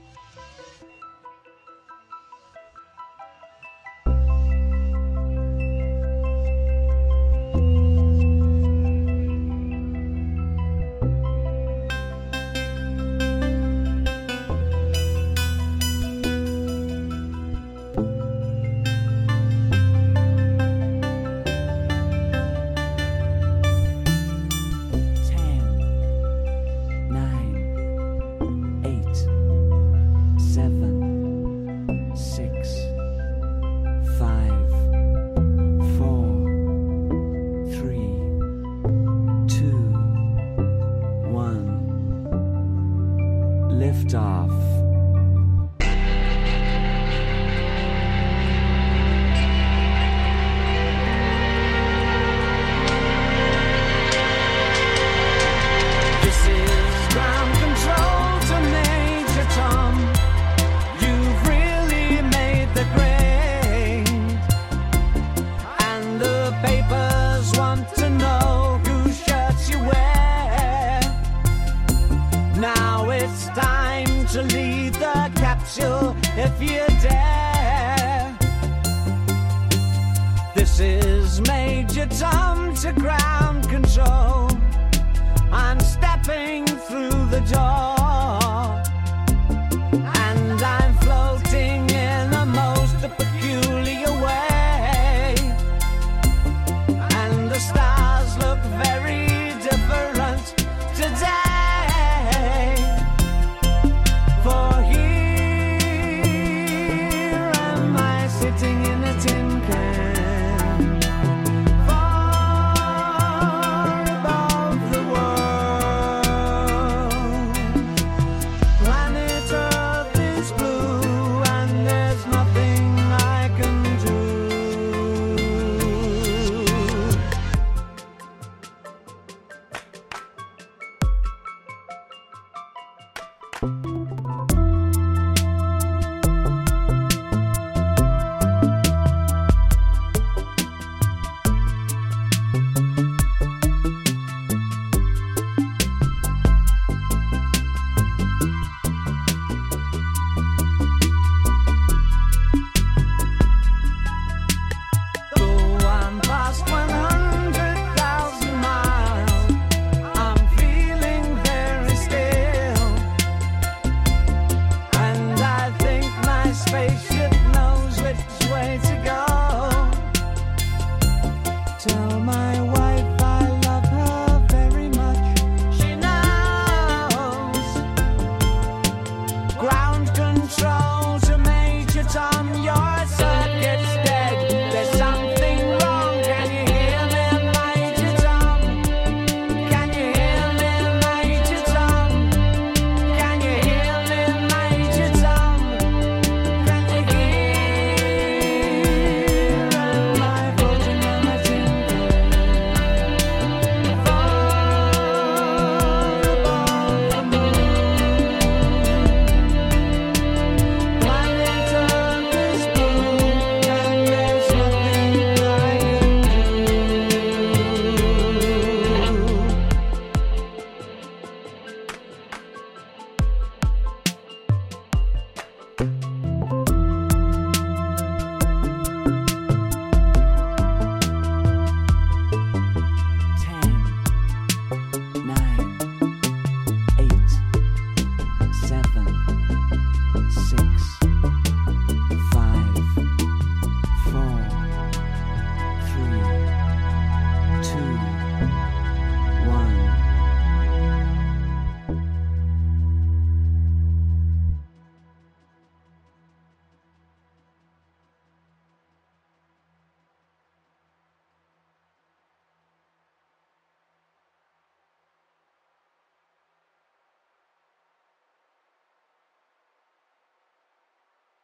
Bye. It's time to leave the capsule if you dare. This is Major Tom to ground